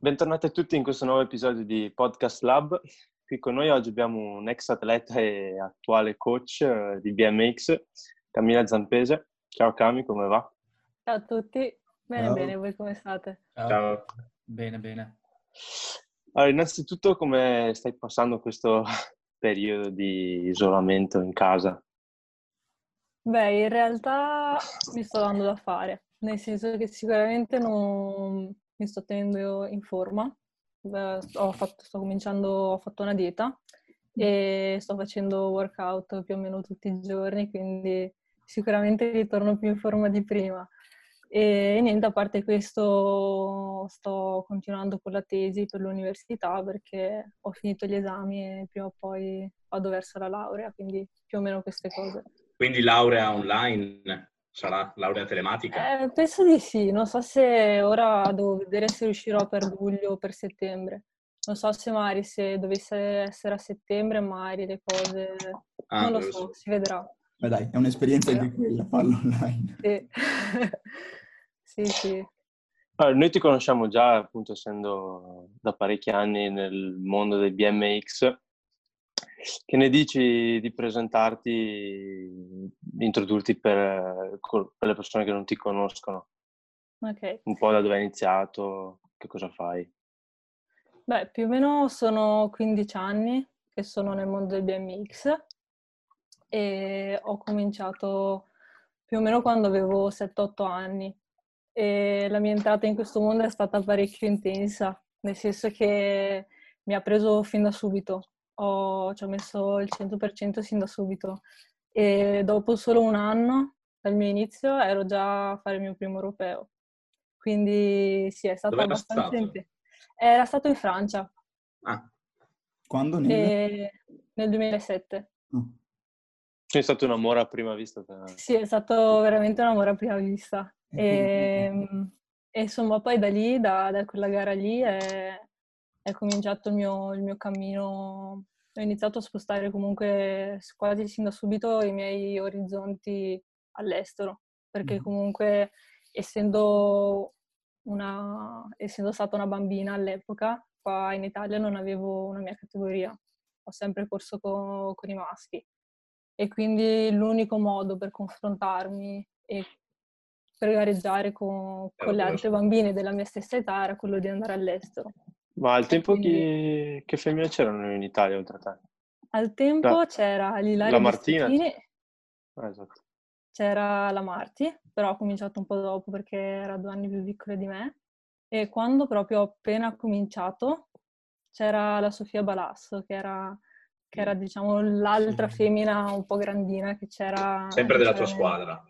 Bentornati a tutti in questo nuovo episodio di Podcast Lab. Qui con noi oggi abbiamo un ex atleta e attuale coach eh, di BMX, Camilla Zampese. Ciao Cami, come va? Ciao a tutti, bene Ciao. bene, voi come state? Ciao. Ciao. Bene, bene. Allora, innanzitutto come stai passando questo periodo di isolamento in casa? Beh, in realtà mi sto dando da fare, nel senso che sicuramente non mi sto tenendo in forma. Beh, ho fatto, sto cominciando, ho fatto una dieta e sto facendo workout più o meno tutti i giorni, quindi sicuramente ritorno più in forma di prima. E niente, a parte questo, sto continuando con la tesi per l'università perché ho finito gli esami e prima o poi vado verso la laurea, quindi più o meno queste cose. Quindi laurea online, sarà laurea telematica? Eh, penso di sì, non so se ora devo vedere se riuscirò per luglio o per settembre. Non so se magari se dovesse essere a settembre, magari le cose... Ah, non lo so, so. si vedrà. Beh dai, è un'esperienza anche quella, farlo online. Sì, sì. sì. Allora, noi ti conosciamo già, appunto, essendo da parecchi anni nel mondo del BMX. Che ne dici di presentarti, di introdurti per, per le persone che non ti conoscono? Ok. Un po' da dove hai iniziato, che cosa fai? Beh, più o meno sono 15 anni che sono nel mondo del BMX e ho cominciato più o meno quando avevo 7-8 anni e la mia entrata in questo mondo è stata parecchio intensa, nel senso che mi ha preso fin da subito, ho, ci ho messo il 100% sin da subito e dopo solo un anno dal mio inizio ero già a fare il mio primo europeo, quindi sì, è stato Dov'era abbastanza stato? Era stato in Francia Ah, Quando? Nel... e- nel 2007. Oh. C'è stato un amore a prima vista? per- Sì, è stato veramente un amore a prima vista. E E, e insomma, poi da lì, da, da quella gara lì, è, è cominciato il mio, il mio cammino. Ho iniziato a spostare comunque quasi sin da subito i miei orizzonti all'estero, perché Mhm. comunque essendo, una, essendo stata una bambina all'epoca, qua in Italia non avevo una mia categoria, ho sempre corso co- con i maschi e quindi l'unico modo per confrontarmi e per gareggiare con, con le altre bambine della mia stessa età era quello di andare all'estero. Ma al tempo quindi- chi... che femmine c'erano in Italia oltre a te? Al tempo La- c'era l'Ilaria la Martina? Ah, esatto. c'era la Marti, però ho cominciato un po' dopo perché era due anni più piccola di me. E quando proprio ho appena cominciato c'era la Sofia Balasso, che era, che era diciamo l'altra femmina un po' grandina che c'era. sempre che della c'era tua squadra.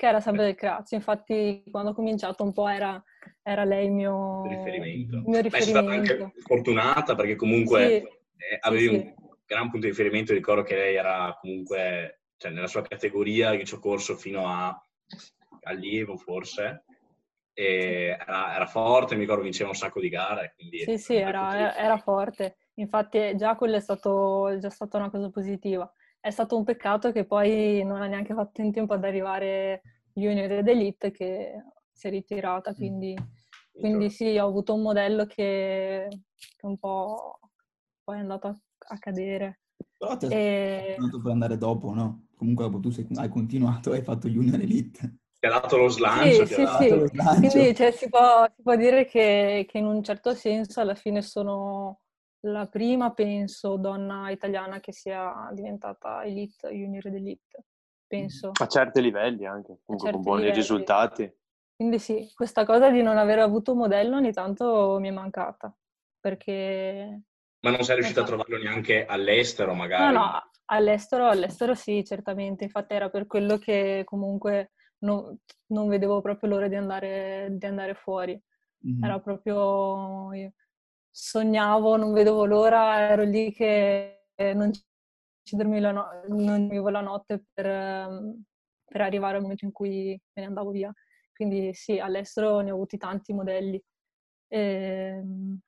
Che era sempre del Crazio, infatti quando ho cominciato un po' era, era lei il mio riferimento. il mio Beh, sei stata riferimento. anche fortunata perché comunque Sì, eh, avevi sì, un gran punto di riferimento. Ricordo che lei era comunque, cioè nella sua categoria, io ci ho corso fino a allievo forse, era, era forte, mi ricordo vinceva un sacco di gare. Sì, sì, era, era forte. Infatti già quello è stato, è già stata una cosa positiva. È stato un peccato che poi non ha neanche fatto in tempo ad arrivare Junior ed Elite che si è ritirata, quindi, quindi sì, ho avuto un modello che, che un po' poi è andato a, a cadere. Però ti E, aspettato per andare dopo, no? Comunque dopo tu sei- hai continuato hai fatto Junior Elite. Ti ha dato lo slancio. Sì, ti ha sì, dato- sì. Lo slancio. Quindi cioè, si, può, si può dire che, che in un certo senso alla fine sono la prima, penso, donna italiana che sia diventata elite, junior ed elite, penso. A certi livelli anche, comunque con buoni livelli. risultati. Quindi sì, questa cosa di non aver avuto un modello ogni tanto mi è mancata, perché... Ma non sei riuscita a trovarlo neanche all'estero, No, magari? no, all'estero, all'estero sì, certamente, infatti era per quello che comunque non, non vedevo proprio l'ora di andare, di andare fuori. Mhm. Era proprio... sognavo, non vedevo l'ora, ero lì che eh, non ci dormivo la, no- notte per, ehm, per arrivare al momento in cui me ne andavo via. Quindi sì, all'estero ne ho avuti tanti modelli. Ehm,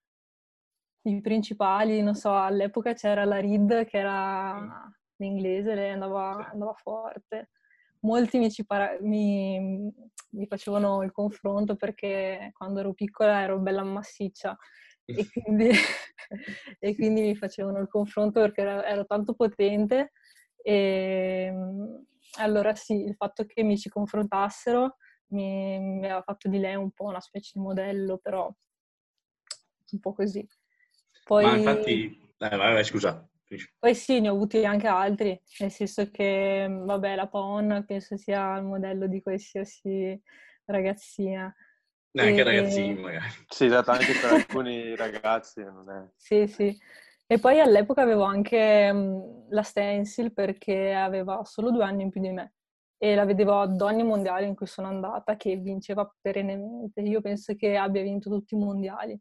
I principali, non so, all'epoca c'era la Reed che era l'inglese, lei andava, andava forte. molti mi, para- mi, mi, facevano il confronto perché quando ero piccola ero bella massiccia e quindi, e quindi mi facevano il confronto perché ero, ero tanto potente e allora sì, il fatto che mi ci confrontassero mi, mi aveva fatto di lei un po' una specie di modello, però un po' così. Poi... Ma infatti, eh, vai, vai, scusa. Poi sì, ne ho avuti anche altri, nel senso che, vabbè, la PON penso sia il modello di qualsiasi ragazzina. Neanche e... ragazzini, magari. Sì, esatto, anche per alcuni ragazzi non è... Sì, sì. E poi all'epoca avevo anche mh, la stencil perché aveva solo due anni in più di me e la vedevo ad ogni mondiale in cui sono andata che vinceva perennemente. Io penso che abbia vinto tutti i mondiali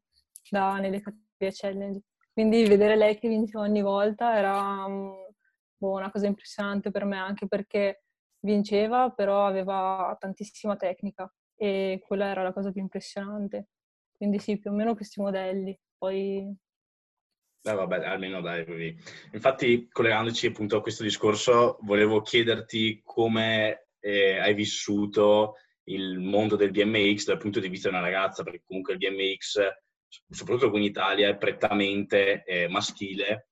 da, nelle categorie challenge. Quindi vedere lei che vinceva ogni volta era boh, una cosa impressionante per me, anche perché vinceva, però aveva tantissima tecnica e quella era la cosa più impressionante. Quindi sì, più o meno questi modelli. Poi... Beh, vabbè, almeno dai. Infatti, collegandoci appunto a questo discorso, volevo chiederti come eh, hai vissuto il mondo del BMX dal punto di vista di una ragazza, perché comunque il BMX soprattutto qui in Italia, è prettamente eh, maschile.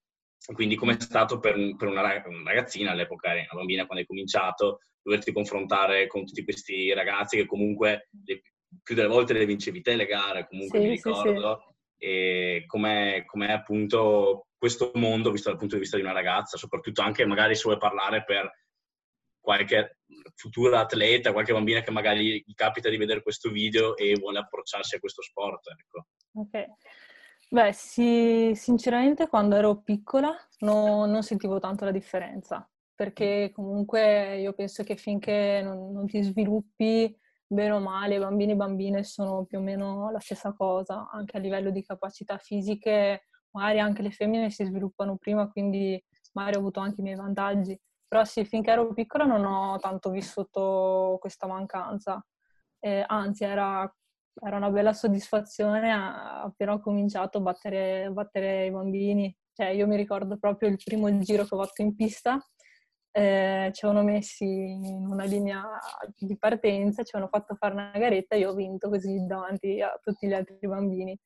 Quindi come è stato per, per una, ragazzina all'epoca, eri una bambina quando hai cominciato, doverti confrontare con tutti questi ragazzi che comunque le, più delle volte le vincevi te le gare, comunque sì, mi ricordo. Sì, sì. E com'è, com'è appunto questo mondo visto dal punto di vista di una ragazza, soprattutto anche magari se vuoi parlare per qualche futura atleta, qualche bambina che magari gli capita di vedere questo video e vuole approcciarsi a questo sport. Ecco. Ok. Beh, sì, sinceramente quando ero piccola no, non sentivo tanto la differenza, perché comunque io penso che finché non, non ti sviluppi bene o male, bambini e bambine sono più o meno la stessa cosa, anche a livello di capacità fisiche, magari anche le femmine si sviluppano prima, quindi magari ho avuto anche i miei vantaggi. Però sì, finché ero piccola non ho tanto vissuto questa mancanza. Eh, anzi, era, era, una bella soddisfazione appena ho cominciato a battere, battere, i bambini. Cioè, io mi ricordo proprio il primo giro che ho fatto in pista. Eh, ci avevano messi in una linea di partenza, ci avevano fatto fare una garetta e io ho vinto così davanti a tutti gli altri bambini.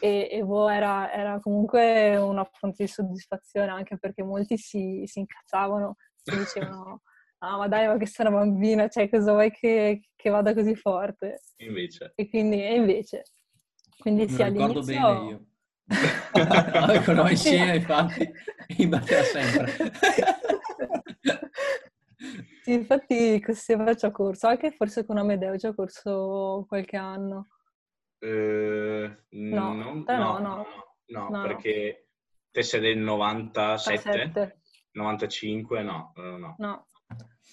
E, e boh, era, era, comunque una fonte di soddisfazione anche perché molti si, si incazzavano mi dicevano, ah ma dai, ma che sei una bambina, cioè cosa vuoi che, che vada così forte? Invece. E quindi, e invece. Quindi sì, all'inizio... ricordo bene io. con noi insieme, infatti, mi batteva sempre. sì, infatti così ci ho corso, anche forse con Amedeo ci ho corso qualche anno. Uh, no, non, no, no, no, no, no, perché te sei del 97? 97. 95 no, no. No,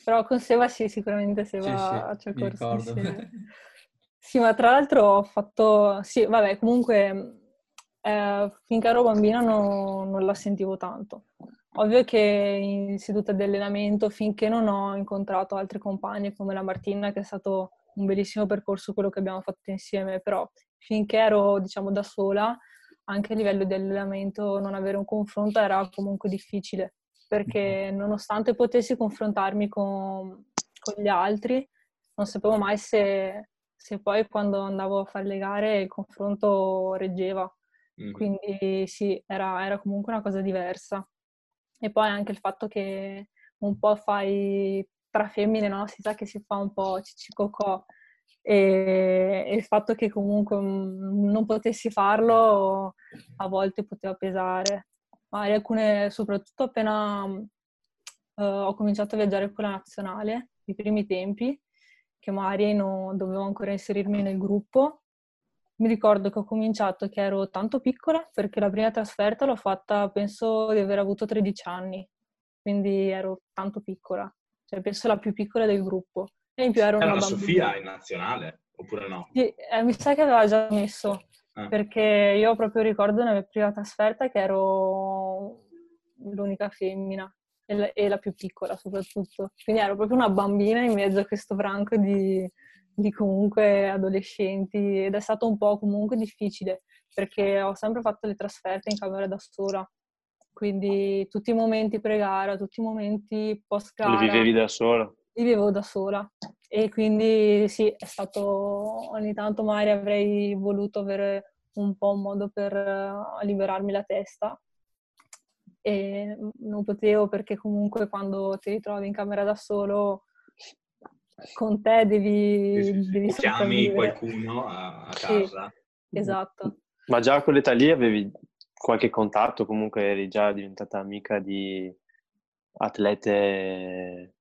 però con Seva sì, sicuramente Seva sì, sì, c'è corso Sì, ma tra l'altro ho fatto... Sì, vabbè, comunque eh, finché ero bambina no, non la sentivo tanto. Ovvio che in seduta di allenamento, finché non ho incontrato altre compagne come la Martina, che è stato un bellissimo percorso quello che abbiamo fatto insieme, però finché ero, diciamo, da sola, anche a livello di allenamento, non avere un confronto era comunque difficile perché nonostante potessi confrontarmi con, con gli altri, non sapevo mai se, se, poi quando andavo a fare le gare il confronto reggeva. Mm-hmm. Quindi sì, era, era, comunque una cosa diversa. E poi anche il fatto che un po' fai tra femmine, no? Si sa che si fa un po' cicicocò. E, e il fatto che comunque non potessi farlo a volte poteva pesare magari alcune, soprattutto appena uh, ho cominciato a viaggiare con la nazionale, i primi tempi, che magari non dovevo ancora inserirmi nel gruppo. Mi ricordo che ho cominciato che ero tanto piccola perché la prima trasferta l'ho fatta, penso di aver avuto 13 anni, quindi ero tanto piccola, cioè penso la più piccola del gruppo. E in più ero una, una Sofia in nazionale, oppure no? Sì, eh, mi sa che aveva già messo, Ah. Perché io proprio ricordo nella prima trasferta che ero l'unica femmina e la, e la, più piccola soprattutto. Quindi ero proprio una bambina in mezzo a questo branco di, di comunque adolescenti ed è stato un po' comunque difficile perché ho sempre fatto le trasferte in camera da sola. Quindi tutti i momenti pre-gara, tutti i momenti post-gara. Le vivevi da sola? vivevo da sola e quindi sì, è stato ogni tanto magari avrei voluto avere un po' un modo per uh, liberarmi la testa e non potevo perché comunque quando ti ritrovi in camera da solo con te devi, sì, sì, devi chiami qualcuno a, a casa. Sì, esatto. Ma già a quell'età lì avevi qualche contatto, comunque eri già diventata amica di atlete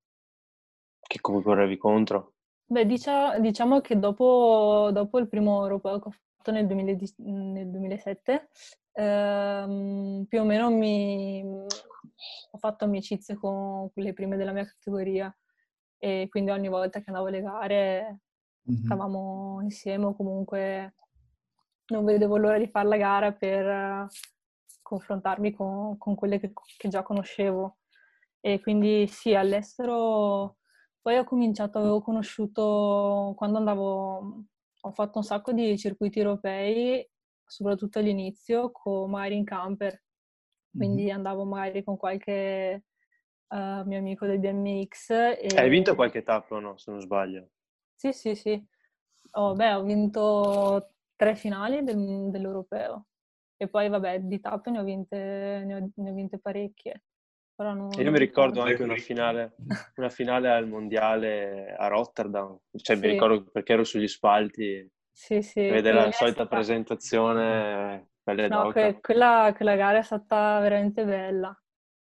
che comunque correvi contro? Beh, dicia, diciamo che dopo, dopo, il primo europeo che ho fatto nel, 2000, nel 2007, ehm, più o meno mi, ho fatto amicizie con le prime della mia categoria e quindi ogni volta che andavo alle gare mm-hmm. stavamo insieme o comunque non vedevo l'ora di fare la gara per confrontarmi con, con quelle che, che già conoscevo. E quindi sì, all'estero poi ho cominciato, avevo conosciuto quando andavo, ho fatto un sacco di circuiti europei, soprattutto all'inizio, con magari in camper. Quindi mm-hmm. andavo magari con qualche uh, mio amico del BMX. E... Hai vinto qualche tappa o no, se non sbaglio? Sì, sì, sì. Oh, beh, ho vinto tre finali del, dell'europeo. E poi, vabbè, di tappe ne ho vinte, ne ho, ne ho vinte parecchie. Non, io mi ricordo anche una finale, una finale, al mondiale a Rotterdam, cioè sì. mi ricordo perché ero sugli spalti, sì, sì. vedere la solita stata... presentazione, no, que- quella, quella, gara è stata veramente bella.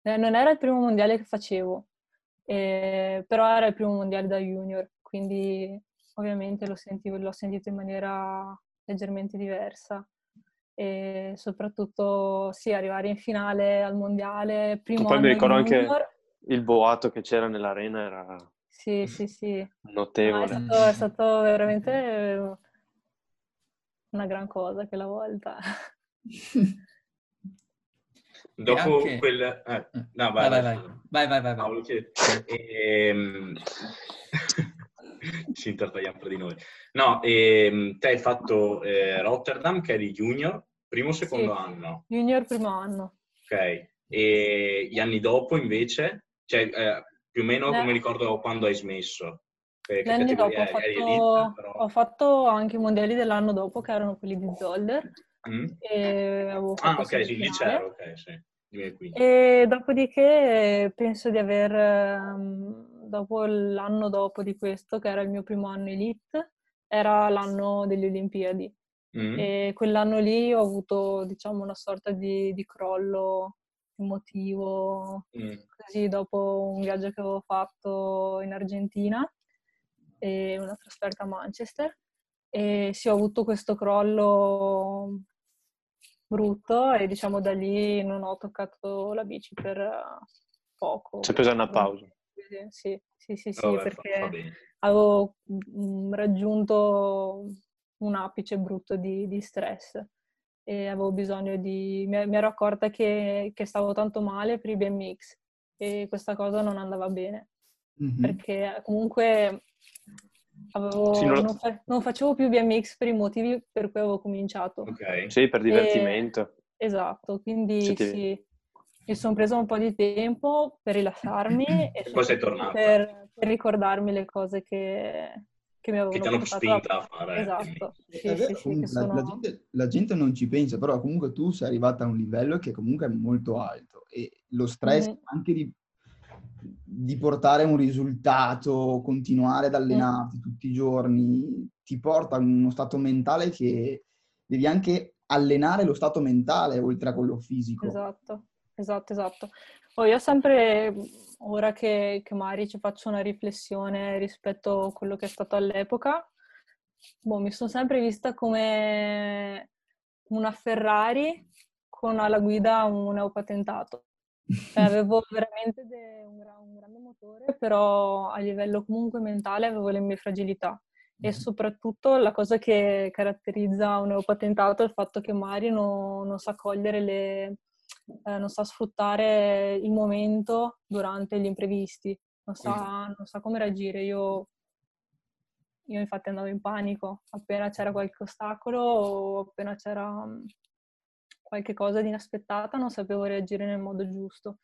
Eh, non era il primo mondiale che facevo, eh, però era il primo mondiale da junior, quindi ovviamente l'ho sentito, l'ho sentito in maniera leggermente diversa e soprattutto sì, arrivare in finale al mondiale, primo Poi mi ricordo anche il boato che c'era nell'arena era sì, sì, sì. notevole. No, è, stato, è, stato, veramente una gran cosa quella volta. Dopo anche... quel... Eh, no, vai, vai, vai, vai, vai, vai, Paolo, che... ehm... ci intertagliamo fra di noi. No, ehm, te hai fatto eh, Rotterdam, che eri junior, primo o secondo sì, anno? Junior primo anno. Ok, e gli anni dopo invece? Cioè, eh, più o meno come ricordo quando hai smesso? Gli anni dopo ho fatto, elite, però... ho fatto, anche i mondiali dell'anno dopo, che erano quelli di Zolder. Mm. ah, ok, sì, lì c'ero, ok, sì. E dopodiché penso di aver, ehm, dopo l'anno dopo di questo, che era il mio primo anno elite, era l'anno delle Olimpiadi. Mm. E quell'anno lì ho avuto, diciamo, una sorta di, di crollo emotivo, mm. così dopo un viaggio che avevo fatto in Argentina e una trasferta a Manchester. E sì, ho avuto questo crollo brutto e diciamo da lì non ho toccato la bici per eh, poco. C'è presa una pausa? Sì, sì, sì, sì, oh, perché avevo mm, raggiunto un apice brutto di, di stress e avevo bisogno di... mi, mi ero accorta che, che, stavo tanto male per i BMX e questa cosa non andava bene mm-hmm. perché comunque Avevo, sì, non... Non, fa- non... facevo più BMX per i motivi per cui avevo cominciato. Ok. Sì, per divertimento. E... Esatto, quindi sì, sì, mi sono preso un po' di tempo per rilassarmi e poi sei tornata. Per, per, ricordarmi le cose che, che mi avevano che ti hanno spinta a fare. Esatto. Sì, vero, sì, la, sono... la, gente, la, gente, non ci pensa, però comunque tu sei arrivata a un livello che comunque è molto alto e lo stress mm-hmm. anche di di portare un risultato, continuare ad allenarti tutti i giorni, ti porta a uno stato mentale che devi anche allenare lo stato mentale oltre a quello fisico. Esatto, esatto, esatto. Oh, io sempre, ora che, che magari ci faccio una riflessione rispetto a quello che è stato all'epoca, boh, mi sono sempre vista come una Ferrari con alla guida un neopatentato. Cioè, avevo veramente de- un, gra- un, grande motore, però a livello comunque mentale avevo le mie fragilità. E soprattutto la cosa che caratterizza un neopatentato è il fatto che Mari non, non sa cogliere le, eh, non sa sfruttare il momento durante gli imprevisti, non sa, non sa come reagire. Io, io, infatti andavo in panico appena c'era qualche ostacolo o appena c'era qualche cosa di inaspettata, non sapevo reagire nel modo giusto.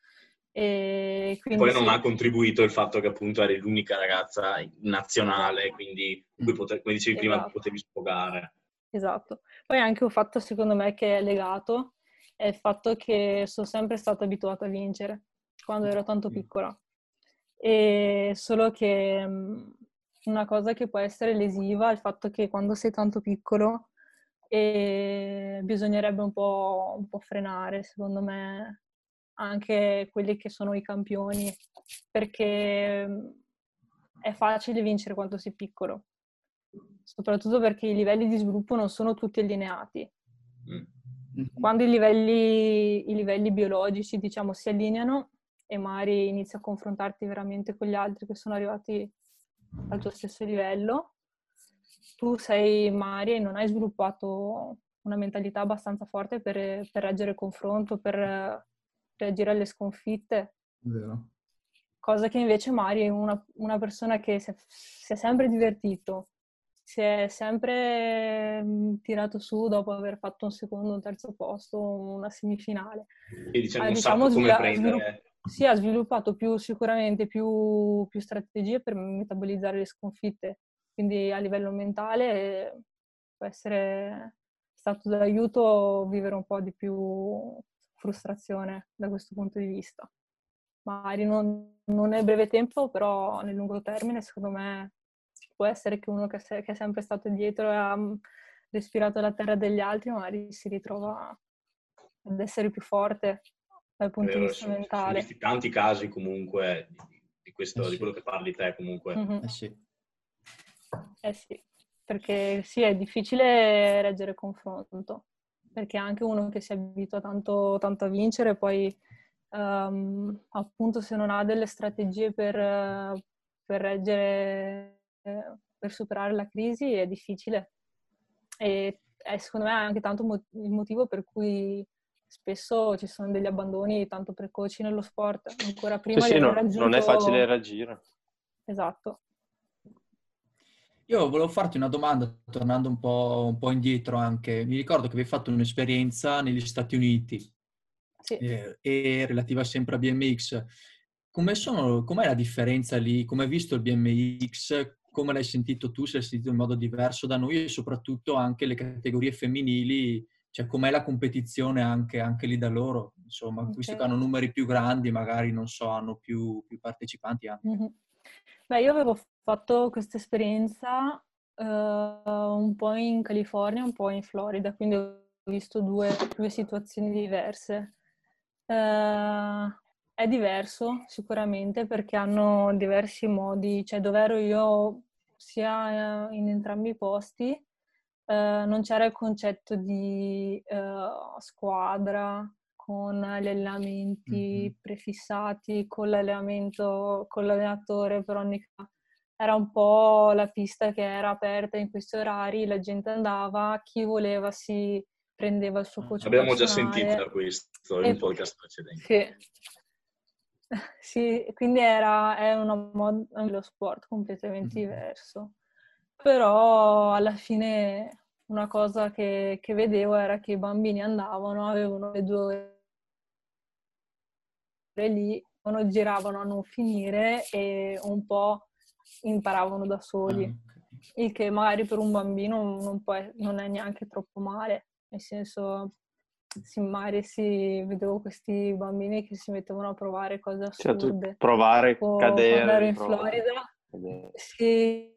E quindi poi non sì. ha contribuito il fatto che appunto eri l'unica ragazza nazionale, quindi poter, come dicevi esatto. prima potevi sfogare. Esatto. Poi anche un fatto secondo me che è legato è il fatto che sono sempre stata abituata a vincere quando ero tanto piccola. E solo che una cosa che può essere lesiva è il fatto che quando sei tanto piccolo e bisognerebbe un po', un po', frenare, secondo me, anche quelli che sono i campioni, perché è facile vincere quando sei piccolo, soprattutto perché i livelli di sviluppo non sono tutti allineati. Mm. Quando i livelli, i livelli biologici, diciamo, si allineano e magari inizi a confrontarti veramente con gli altri che sono arrivati al tuo stesso livello, tu sei Mari e non hai sviluppato una mentalità abbastanza forte per, per reggere il confronto, per reagire alle sconfitte. Vero. Cosa che invece Mari è una, una persona che si è, si è, sempre divertito, si è sempre mm, tirato su dopo aver fatto un secondo, un terzo posto, una semifinale. E diciamo, diciamo svia- come prendere. Sì, ha sviluppato più, sicuramente più, più strategie per metabolizzare le sconfitte quindi a livello mentale può essere stato d'aiuto vivere un po' di più frustrazione da questo punto di vista. Magari non, non nel breve tempo, però nel lungo termine secondo me può essere che uno che, se, che è sempre stato dietro e ha mm, respirato la terra degli altri magari si ritrova ad essere più forte dal punto Vero, di vista mentale. Sono visti tanti casi comunque di, questo, eh sì. di quello che parli te comunque. Mm-hmm. Eh sì. Eh sì, perché sì, è difficile reggere confronto, perché anche uno che si abitua tanto, tanto a vincere, poi um, appunto se non ha delle strategie per, per reggere, per superare la crisi, è difficile. E è secondo me anche tanto il motivo per cui spesso ci sono degli abbandoni tanto precoci nello sport, ancora prima sì, di sì, no, raggiunto... non è facile reagire. Esatto. Io volevo farti una domanda, tornando un po', un po', indietro anche. Mi ricordo che avevi fatto un'esperienza negli Stati Uniti sì. eh, e relativa sempre a BMX. Come sono, com'è la differenza lì? Come hai visto il BMX? Come l'hai sentito tu? Se l'hai sentito in modo diverso da noi e soprattutto anche le categorie femminili, cioè com'è la competizione anche, anche lì da loro? Insomma, okay. visto che hanno numeri più grandi, magari non so, hanno più, più partecipanti anche. Mm-hmm. Beh, io avevo fatto questa esperienza uh, un po' in California, un po' in Florida, quindi ho visto due, due situazioni diverse. Uh, è diverso sicuramente perché hanno diversi modi, cioè dove ero io sia in entrambi i posti uh, non c'era il concetto di squadra con gli allenamenti mm-hmm. prefissati, con l'allenamento, con l'allenatore per ogni era un po' la pista che era aperta in questi orari, la gente andava, chi voleva si prendeva il suo coach Abbiamo già sentito da questo in podcast precedente. Sì. Sì, quindi era, è una mod- lo sport completamente mm-hmm. diverso. Però alla fine una cosa che, che, vedevo era che i bambini andavano, avevano le due ore lì, giravano a non finire e un po' imparavano da soli, ah, il che magari per un bambino non, può, non è neanche troppo male, nel senso si, magari si vedevo questi bambini che si mettevano a provare cose assurde. Cioè, provare, o, cadere. Quando ero in Florida, sì,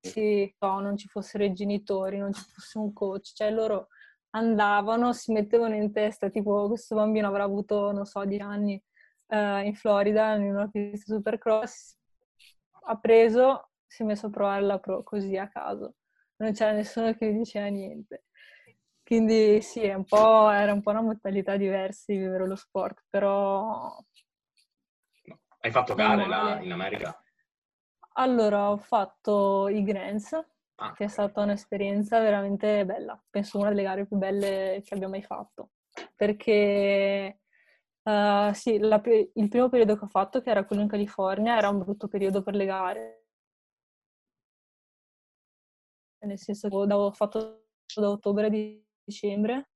sì, no, non ci fossero i genitori, non ci fosse un coach, cioè loro andavano, si mettevano in testa, tipo questo bambino avrà avuto, non so, 10 anni uh, in Florida, in una pista supercross, ha preso, si è messo a provare la Pro così a caso. Non c'era nessuno che gli diceva niente. Quindi sì, un era un po' una modalità diversa di vivere lo sport, però... Hai fatto gare là in America? Allora, ho fatto i Grants, ah. che è stata un'esperienza veramente bella. Penso una delle gare più belle che abbia mai fatto. Perché Uh, sì, la, il primo periodo che ho fatto, che era quello in California, era un brutto periodo per le gare. Nel senso che l'avevo fatto da ottobre a dicembre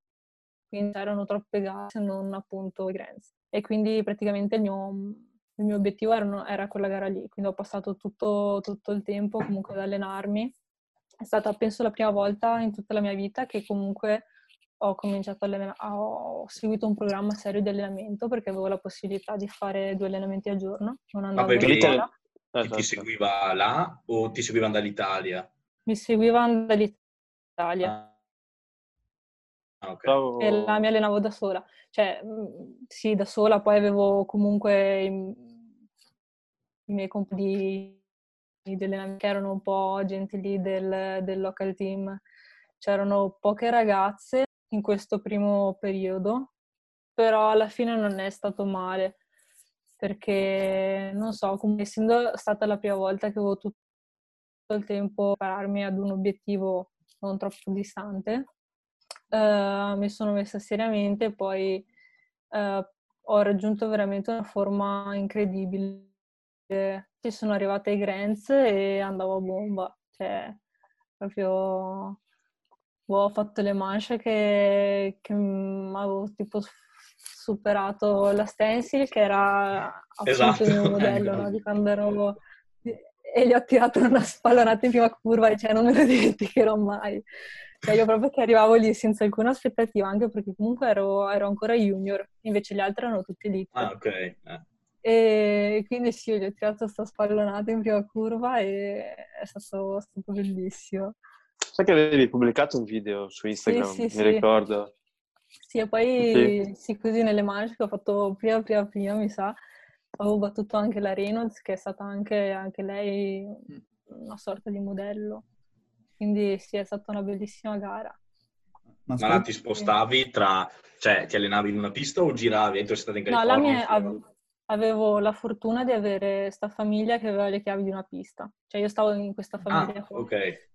quindi erano troppe gare se non appunto i Grants. E quindi praticamente il mio, il mio obiettivo era, era, quella gara lì, quindi ho passato tutto, tutto il tempo comunque ad allenarmi. È stata penso la prima volta in tutta la mia vita che comunque ho cominciato a allenare, ho seguito un programma serio di allenamento perché avevo la possibilità di fare due allenamenti al giorno, non andavo Ma perché ti, esatto. ti seguiva là o ti seguivano dall'Italia? Mi seguivano dall'Italia. Ah, okay. E la mi allenavo da sola. Cioè, mm, sì, da sola, poi avevo comunque i, i miei compiti di allenamento che erano un po' gente lì del, del local team. C'erano poche ragazze in questo primo periodo, però alla fine non è stato male, perché non so, come essendo stata la prima volta che avevo tutto il tempo per pararmi ad un obiettivo non troppo distante, uh, mi sono messa seriamente e poi uh, ho raggiunto veramente una forma incredibile. Ci sono arrivata ai Grants e andavo a bomba, cioè proprio ho fatto le manche che, che avevo tipo superato la stencil che era appunto esatto. il mio modello no? di quando ero e gli ho tirato una spallonata in prima curva e cioè non me lo dimenticherò mai cioè io proprio che arrivavo lì senza alcuna aspettativa anche perché comunque ero, ero ancora junior invece gli altri erano tutti lì ah ok eh. e quindi sì, gli ho tirato questa spallonata in prima curva e è stato, stato bellissimo. Sai che avevi pubblicato un video su Instagram, sì, sì, mi sì. ricordo. Sì, e poi sì. così nelle manche che ho fatto prima, prima, prima, mi sa, avevo battuto anche la Reynolds, che è stata anche, anche lei una sorta di modello. Quindi sì, è stata una bellissima gara. Ma, Ma ti spostavi tra, cioè ti allenavi in una pista o giravi? E tu sei stata in California? No, la mia, avevo la fortuna di avere questa famiglia che aveva le chiavi di una pista. Cioè io stavo in questa famiglia. Ah, ok.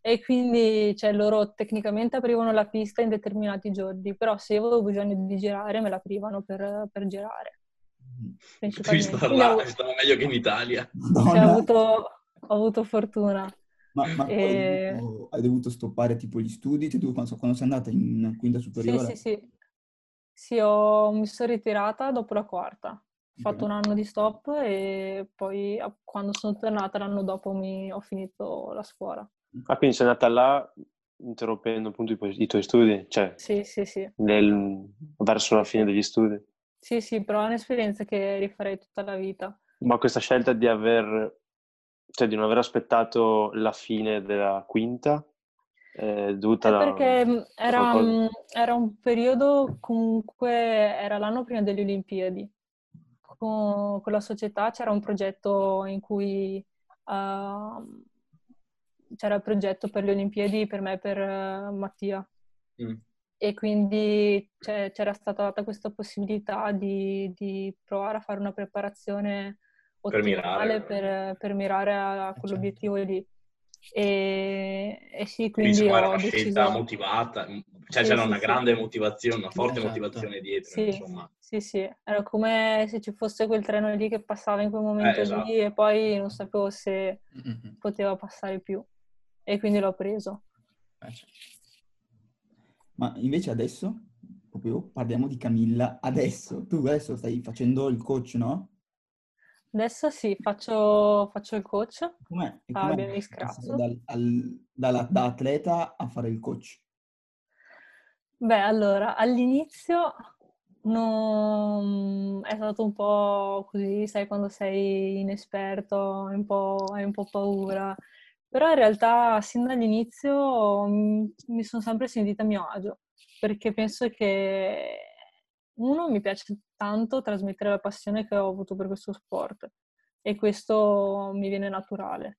E quindi cioè, loro tecnicamente aprivano la pista in determinati giorni, però se io avevo bisogno di girare me la aprivano per, per girare. Devi stare là, ho... stava meglio che in Italia. Cioè, ho, avuto, ho avuto fortuna. Ma, ma e... hai, dovuto, hai, dovuto, stoppare tipo gli studi? Cioè, tu, quando, quando sei andata in quinta superiore? Sì, sì, sì. Sì, ho, mi sono ritirata dopo la quarta. Ho fatto un anno di stop e poi quando sono tornata l'anno dopo mi, ho finito la scuola. Ah, quindi sei andata là interrompendo appunto i, i tuoi studi? Cioè, sì, sì, sì. Nel, verso la fine degli studi? Sì, sì, però è un'esperienza che rifarei tutta la vita. Ma questa scelta di aver, cioè di non aver aspettato la fine della quinta è dovuta è perché mm, era, un, era un periodo comunque, era l'anno prima delle Olimpiadi. Con, con la società c'era un progetto in cui uh, c'era il progetto per le Olimpiadi per me e per uh, Mattia. Mm. E quindi c'era stata data questa possibilità di, di, provare a fare una preparazione ottimale per mirare, per, per mirare a, eh, quell'obiettivo certo. lì. E, e, sì, quindi, quindi ho una deciso... scelta motivata, cioè sì, c'era sì, una sì. grande motivazione, una forte esatto. motivazione dietro, sì, insomma. Sì, sì, era come se ci fosse quel treno lì che passava in quel momento eh, esatto. lì e poi non sapevo se mm-hmm. poteva passare più e quindi l'ho preso. Eh. Ma invece adesso, proprio parliamo di Camilla, adesso, tu adesso stai facendo il coach, no? Adesso sì, faccio, faccio il coach. Com'è? E ah, com'è dal, al, da, da atleta a fare il coach? Beh, allora, all'inizio non... è stato un po' così, sai, quando sei inesperto, hai un po', hai un po' paura. Però in realtà sin dall'inizio mm, mi sono sempre sentita a mio agio, perché penso che uno mi piace tanto trasmettere la passione che ho avuto per questo sport e questo mi viene naturale.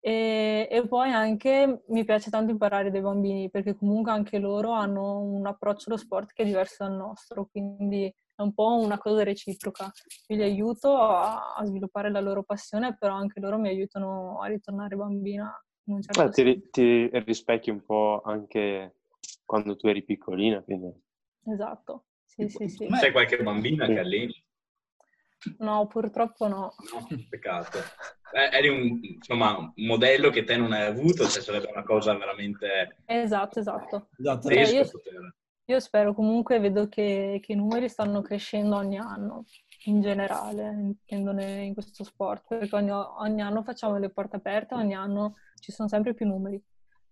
E, e, poi anche mi piace tanto imparare dai bambini perché comunque anche loro hanno un approccio allo sport che è diverso dal nostro, quindi è un po' una cosa reciproca. Io li aiuto a, a, sviluppare la loro passione, però anche loro mi aiutano a ritornare bambina. In un certo ti, ti, rispecchi un po' anche quando tu eri piccolina, quindi... Esatto, sì, sì, sì. C'è qualche bambina che alleni? No, purtroppo no. No, peccato. Eh, eri un, insomma, un modello che te non hai avuto, cioè sarebbe una cosa veramente... Esatto, esatto. esatto. Cioè, io, Io spero comunque, vedo che, che, i numeri stanno crescendo ogni anno, in generale, intendo in questo sport, perché ogni, ogni, anno facciamo le porte aperte, ogni anno ci sono sempre più numeri.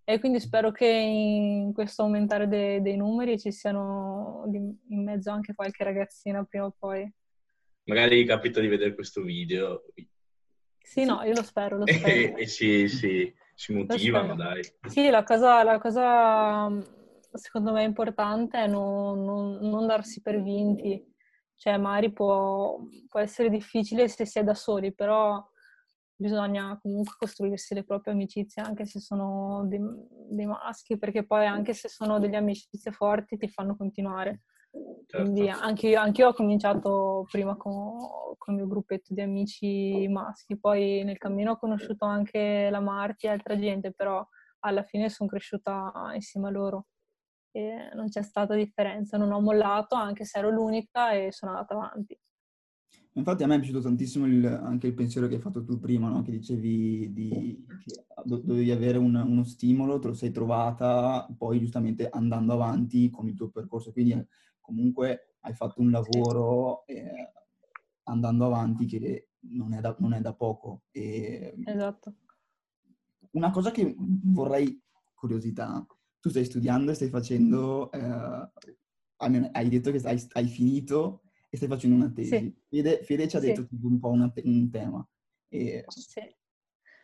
E quindi spero che in questo aumentare de, dei numeri ci siano in mezzo anche qualche ragazzina prima o poi. Magari capita di vedere questo video. Sì, no, io lo spero, lo spero. e si, si, si motivano, dai. Sì, la cosa, la cosa secondo me importante è non, non, non darsi per vinti. Cioè, magari può, può, essere difficile se si è da soli, però bisogna comunque costruirsi le proprie amicizie, anche se sono dei, dei maschi, perché poi anche se sono delle amicizie forti ti fanno continuare. Certo. Quindi anche io, anche io, ho cominciato prima con, con, il mio gruppetto di amici maschi, poi nel cammino ho conosciuto anche la Marti e altra gente, però alla fine sono cresciuta insieme a loro e non c'è stata differenza, non ho mollato anche se ero l'unica e sono andata avanti. Infatti a me è piaciuto tantissimo il, anche il pensiero che hai fatto tu prima, no? che dicevi di, che dovevi avere un, uno stimolo, te lo sei trovata, poi giustamente andando avanti con il tuo percorso, quindi comunque hai fatto un lavoro eh, andando avanti che non è da, non è da poco. E esatto. Una cosa che vorrei, curiosità, tu stai studiando e stai facendo, eh, hai detto che hai, hai, finito e stai facendo una tesi. Sì. Fede, Fede, ci ha detto sì. un po' una, un tema. E... Sì.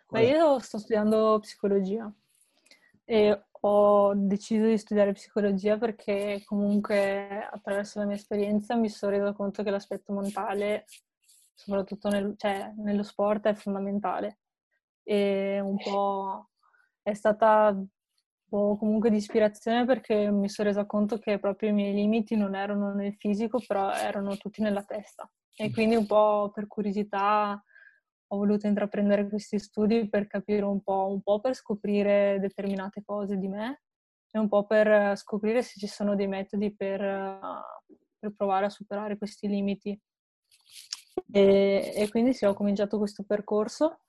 Ma io sto studiando psicologia e ho deciso di studiare psicologia perché comunque attraverso la mia esperienza mi sono resa conto che l'aspetto mentale, soprattutto nel, cioè, nello sport, è fondamentale. E un po' è stata o comunque di ispirazione perché mi sono resa conto che proprio i miei limiti non erano nel fisico, però erano tutti nella testa. E quindi un po' per curiosità ho voluto intraprendere questi studi per capire un po', un po' per scoprire determinate cose di me e un po' per scoprire se ci sono dei metodi per, per provare a superare questi limiti. E, e quindi sì, ho cominciato questo percorso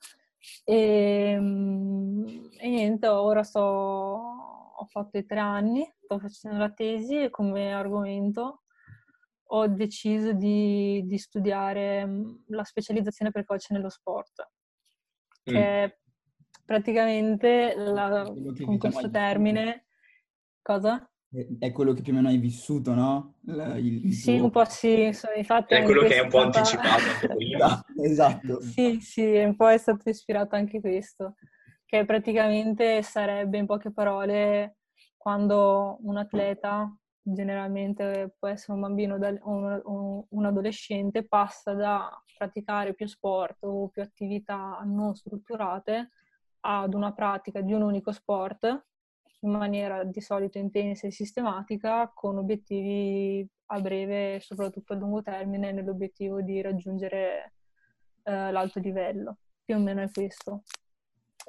e, ehm, e niente, ora sto, ho fatto i tre anni, sto facendo la tesi e come argomento ho deciso di, di studiare mm, la specializzazione precoce nello sport, che mm. è praticamente la, con questo termine... Cosa? È quello che più o meno hai vissuto, no? Il, il sì, tuo... un po' sì, infatti... È quello che è un po' anticipato prima. esatto. Sì, sì, un po' è stato ispirato anche questo, che praticamente sarebbe in poche parole quando un atleta, generalmente può essere un bambino o un adolescente, passa da praticare più sport o più attività non strutturate ad una pratica di un unico sport in maniera di solito intensa e sistematica con obiettivi a breve e soprattutto a lungo termine nell'obiettivo di raggiungere eh, l'alto livello. Più o meno è questo.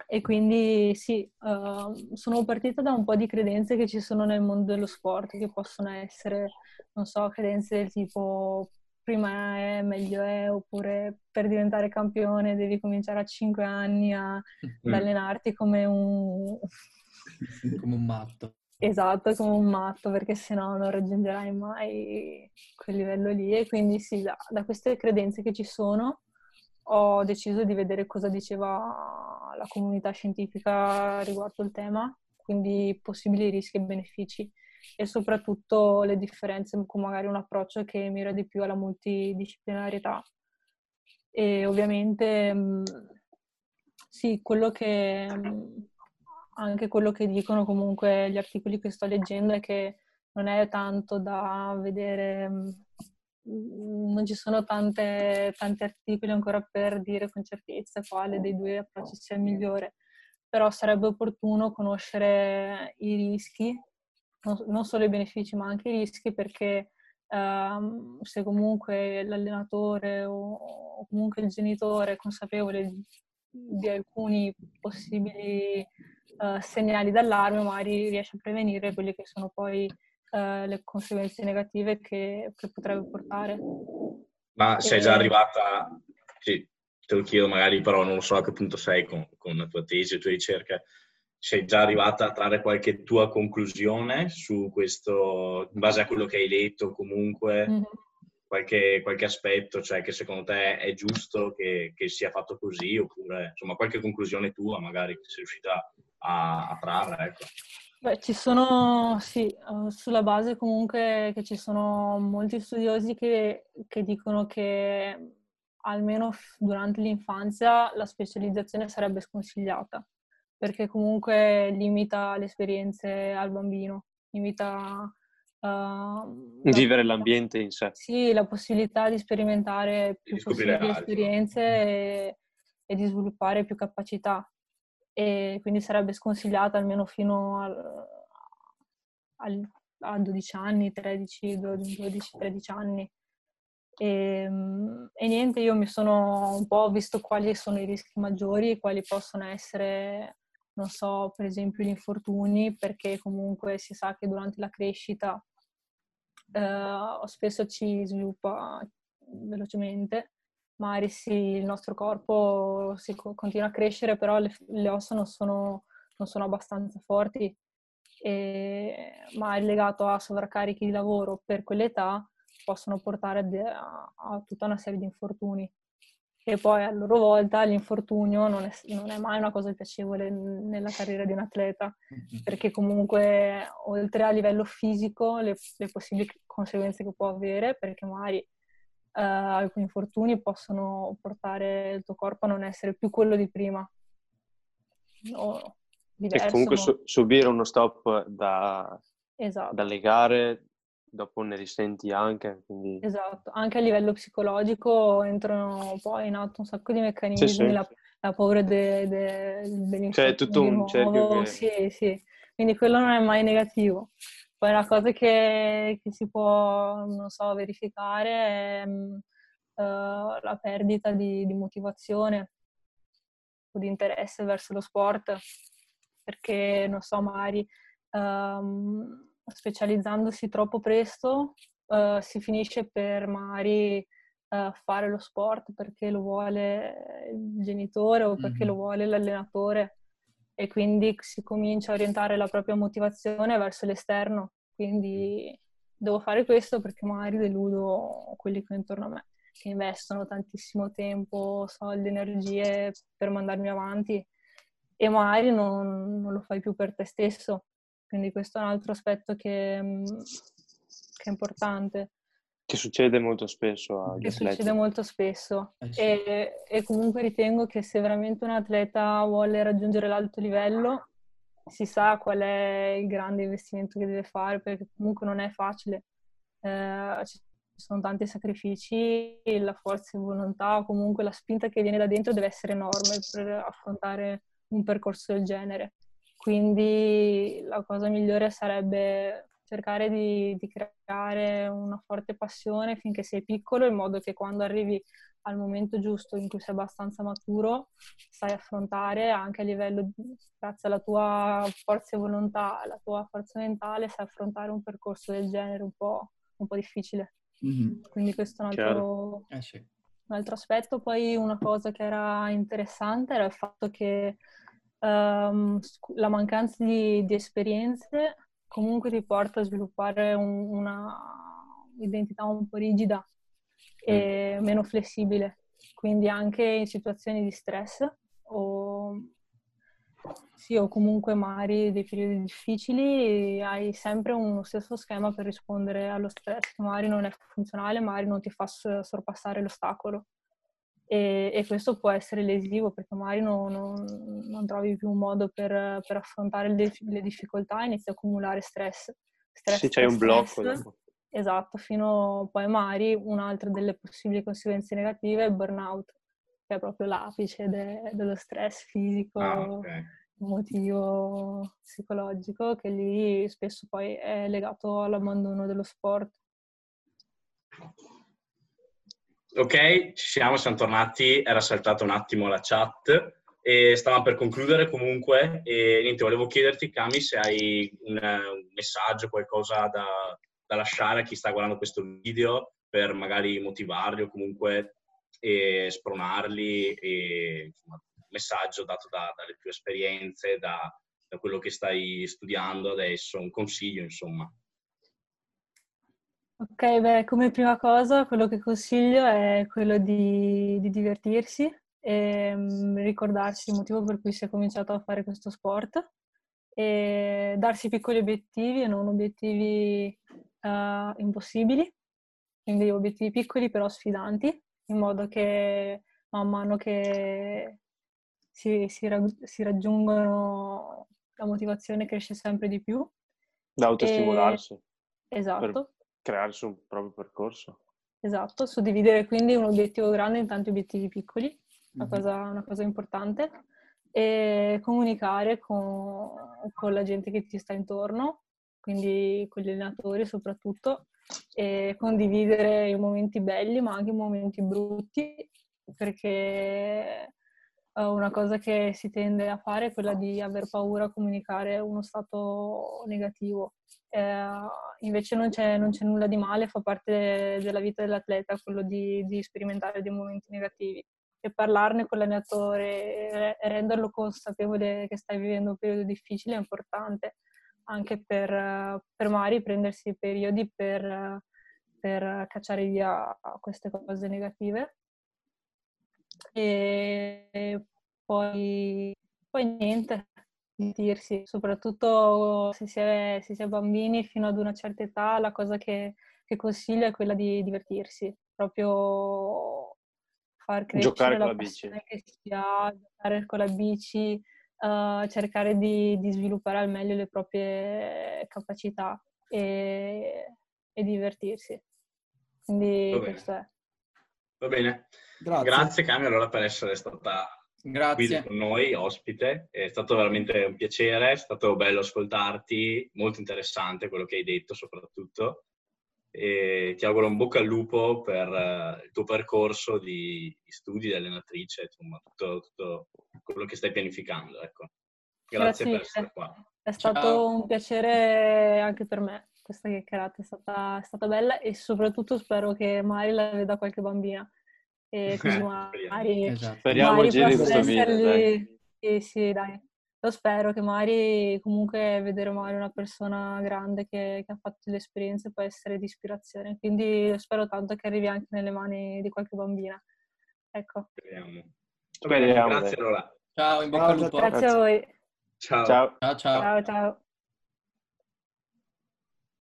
E quindi sì, uh, sono partita da un po' di credenze che ci sono nel mondo dello sport, che possono essere, non so, credenze del tipo prima è, meglio è, oppure per diventare campione devi cominciare a 5 anni a, ad allenarti come un, come un matto. Esatto, come un matto, perché sennò non raggiungerai mai quel livello lì. E quindi sì, da, da queste credenze che ci sono, ho deciso di vedere cosa diceva la comunità scientifica riguardo il tema, quindi possibili rischi e benefici e soprattutto le differenze con magari un approccio che mira di più alla multidisciplinarietà. E ovviamente mm, sì, quello che mm, anche quello che dicono comunque gli articoli che sto leggendo è che non è tanto da vedere, mm, non ci sono tante, tanti articoli ancora per dire con certezza quale dei due approcci sia il migliore, però sarebbe opportuno conoscere i rischi, non solo i benefici ma anche i rischi perché Um, se comunque l'allenatore o, o, comunque il genitore è consapevole di, di alcuni possibili uh, segnali d'allarme, magari riesce a prevenire quelle che sono poi uh, le conseguenze negative che, che, potrebbe portare. Ma e... sei già arrivata, sì, te lo chiedo magari, però non so a che punto sei con, con la tua tesi, le tue ricerche, sei già arrivata a trarre qualche tua conclusione su questo, in base a quello che hai letto comunque, mm-hmm. qualche, qualche, aspetto, cioè che secondo te è giusto che, che, sia fatto così, oppure insomma qualche conclusione tua magari che sei riuscita a, a trarre, ecco. Beh, ci sono, sì, uh, sulla base comunque che ci sono molti studiosi che, che dicono che almeno durante l'infanzia la specializzazione sarebbe sconsigliata, perché comunque limita le esperienze al bambino, limita... Uh, Vivere la, l'ambiente in sé. Sì, la possibilità di sperimentare più possibili esperienze e, e di sviluppare più capacità e quindi sarebbe sconsigliata almeno fino al, al, a 12 anni, 13, 12, 13 anni. E, ehm, e, niente, io mi sono un po' visto quali sono i rischi maggiori, quali possono essere, non so, per esempio gli infortuni, perché comunque si sa che durante la crescita eh, spesso ci sviluppa velocemente magari sì, il nostro corpo si continua a crescere, però le, le ossa non sono, non sono, abbastanza forti, e, ma è legato a sovraccarichi di lavoro per quell'età possono portare a, a tutta una serie di infortuni. E poi a loro volta l'infortunio non è, non è, mai una cosa piacevole nella carriera di un atleta, perché comunque oltre a livello fisico le, le possibili conseguenze che può avere, perché magari uh, alcuni infortuni possono portare il tuo corpo a non essere più quello di prima. O diverso, e comunque su- subire uno stop da, esatto. dalle gare dopo ne risenti anche. Quindi... Esatto, anche a livello psicologico entrano poi in atto un sacco di meccanismi, sì, sì. La, la, paura de, de, dell'infortunio. Cioè tutto un cerchio che... Sì, sì, quindi quello non è mai negativo. Poi una cosa che, che si può, non so, verificare è uh, la perdita di, di motivazione o di interesse verso lo sport, perché, non so, magari um, specializzandosi troppo presto uh, si finisce per magari uh, fare lo sport perché lo vuole il genitore o perché mm-hmm. lo vuole l'allenatore e quindi si comincia a orientare la propria motivazione verso l'esterno. Quindi devo fare questo perché magari deludo quelli che ho intorno a me, che investono tantissimo tempo, soldi, energie per mandarmi avanti e magari non, non lo fai più per te stesso. Quindi questo è un altro aspetto che, che è importante. Che succede molto spesso agli che atleti. succede molto spesso eh sì. e, e, comunque ritengo che se veramente un atleta vuole raggiungere l'alto livello si sa qual è il grande investimento che deve fare perché comunque non è facile eh, ci sono tanti sacrifici la forza di volontà o comunque la spinta che viene da dentro deve essere enorme per affrontare un percorso del genere quindi la cosa migliore sarebbe cercare di, di, creare una forte passione finché sei piccolo, in modo che quando arrivi al momento giusto in cui sei abbastanza maturo, sai affrontare anche a livello, di, grazie alla tua forza e volontà, alla tua forza mentale, sai affrontare un percorso del genere un po', un po difficile. Mm-hmm. Quindi questo è un altro, eh sì. un altro aspetto. Poi una cosa che era interessante era il fatto che um, la mancanza di, di esperienze comunque ti porta a sviluppare un, una identità un po' rigida e mm. meno flessibile. Quindi anche in situazioni di stress o, sì, o comunque magari dei periodi difficili hai sempre uno stesso schema per rispondere allo stress che magari non è funzionale, magari non ti fa sorpassare l'ostacolo. E, e, questo può essere lesivo perché magari non, non, non trovi più un modo per, per affrontare le, le, difficoltà e inizi a accumulare stress. stress sì, c'è un blocco. Dopo. Esatto, fino poi magari un'altra delle possibili conseguenze negative è il burnout, che è proprio l'apice de, dello stress fisico, ah, okay. emotivo, psicologico, che lì spesso poi è legato all'abbandono dello sport. Ok, ci siamo, siamo tornati, era saltata un attimo la chat e stavamo per concludere comunque e niente, volevo chiederti Cami se hai un, un messaggio, qualcosa da, da, lasciare a chi sta guardando questo video per magari motivarli o comunque e spronarli e insomma, un messaggio dato da, dalle tue esperienze, da, da quello che stai studiando adesso, un consiglio insomma. Ok, beh, come prima cosa quello che consiglio è quello di, di divertirsi e um, ricordarsi il motivo per cui si è cominciato a fare questo sport e darsi piccoli obiettivi e non obiettivi uh, impossibili, quindi obiettivi piccoli però sfidanti, in modo che man mano che si, si, si raggiungono la motivazione cresce sempre di più. Da autostimolarsi. E... Esatto crearsi un proprio percorso. Esatto, suddividere quindi un obiettivo grande in tanti obiettivi piccoli, una, mm-hmm. cosa, una cosa, importante, e comunicare con, con, la gente che ti sta intorno, quindi con gli allenatori soprattutto, e condividere i momenti belli ma anche i momenti brutti, perché una cosa che si tende a fare è quella di aver paura a comunicare uno stato negativo. Eh, invece non c'è, non c'è, nulla di male, fa parte della vita dell'atleta quello di, di sperimentare dei momenti negativi e parlarne con l'allenatore e renderlo consapevole che stai vivendo un periodo difficile è importante anche per, per Mari prendersi periodi per, per cacciare via queste cose negative e poi, poi niente divertirsi, soprattutto se si, è, se si, è, bambini fino ad una certa età, la cosa che, che consiglio è quella di divertirsi, proprio far crescere giocare la con la bici. che si ha, giocare con la bici, uh, cercare di, di, sviluppare al meglio le proprie capacità e, e divertirsi. Quindi questo è. Va bene. Grazie. Grazie Cami allora per essere stata Grazie. qui con noi, ospite. È stato veramente un piacere, è stato bello ascoltarti, molto interessante quello che hai detto soprattutto. E ti auguro un bocca al lupo per uh, il tuo percorso di, di studi di allenatrice, insomma, tutto, tutto, quello che stai pianificando. Ecco. Grazie, Grazie per essere qua. È stato Ciao. un piacere anche per me. Questa chiacchierata è stata, è stata bella e soprattutto spero che Mari la veda qualche bambina e così magari, esatto. speriamo giri questo video sì, sì, dai. Lo spero che magari comunque vedere magari una persona grande che, che ha fatto delle esperienze può essere di ispirazione. Quindi spero tanto che arrivi anche nelle mani di qualche bambina. Ecco. Speriamo. Speriamo. Grazie allora. Ciao, in bocca al lupo. Grazie, Grazie a voi. Ciao. Ciao. Ciao, ciao. ciao, ciao.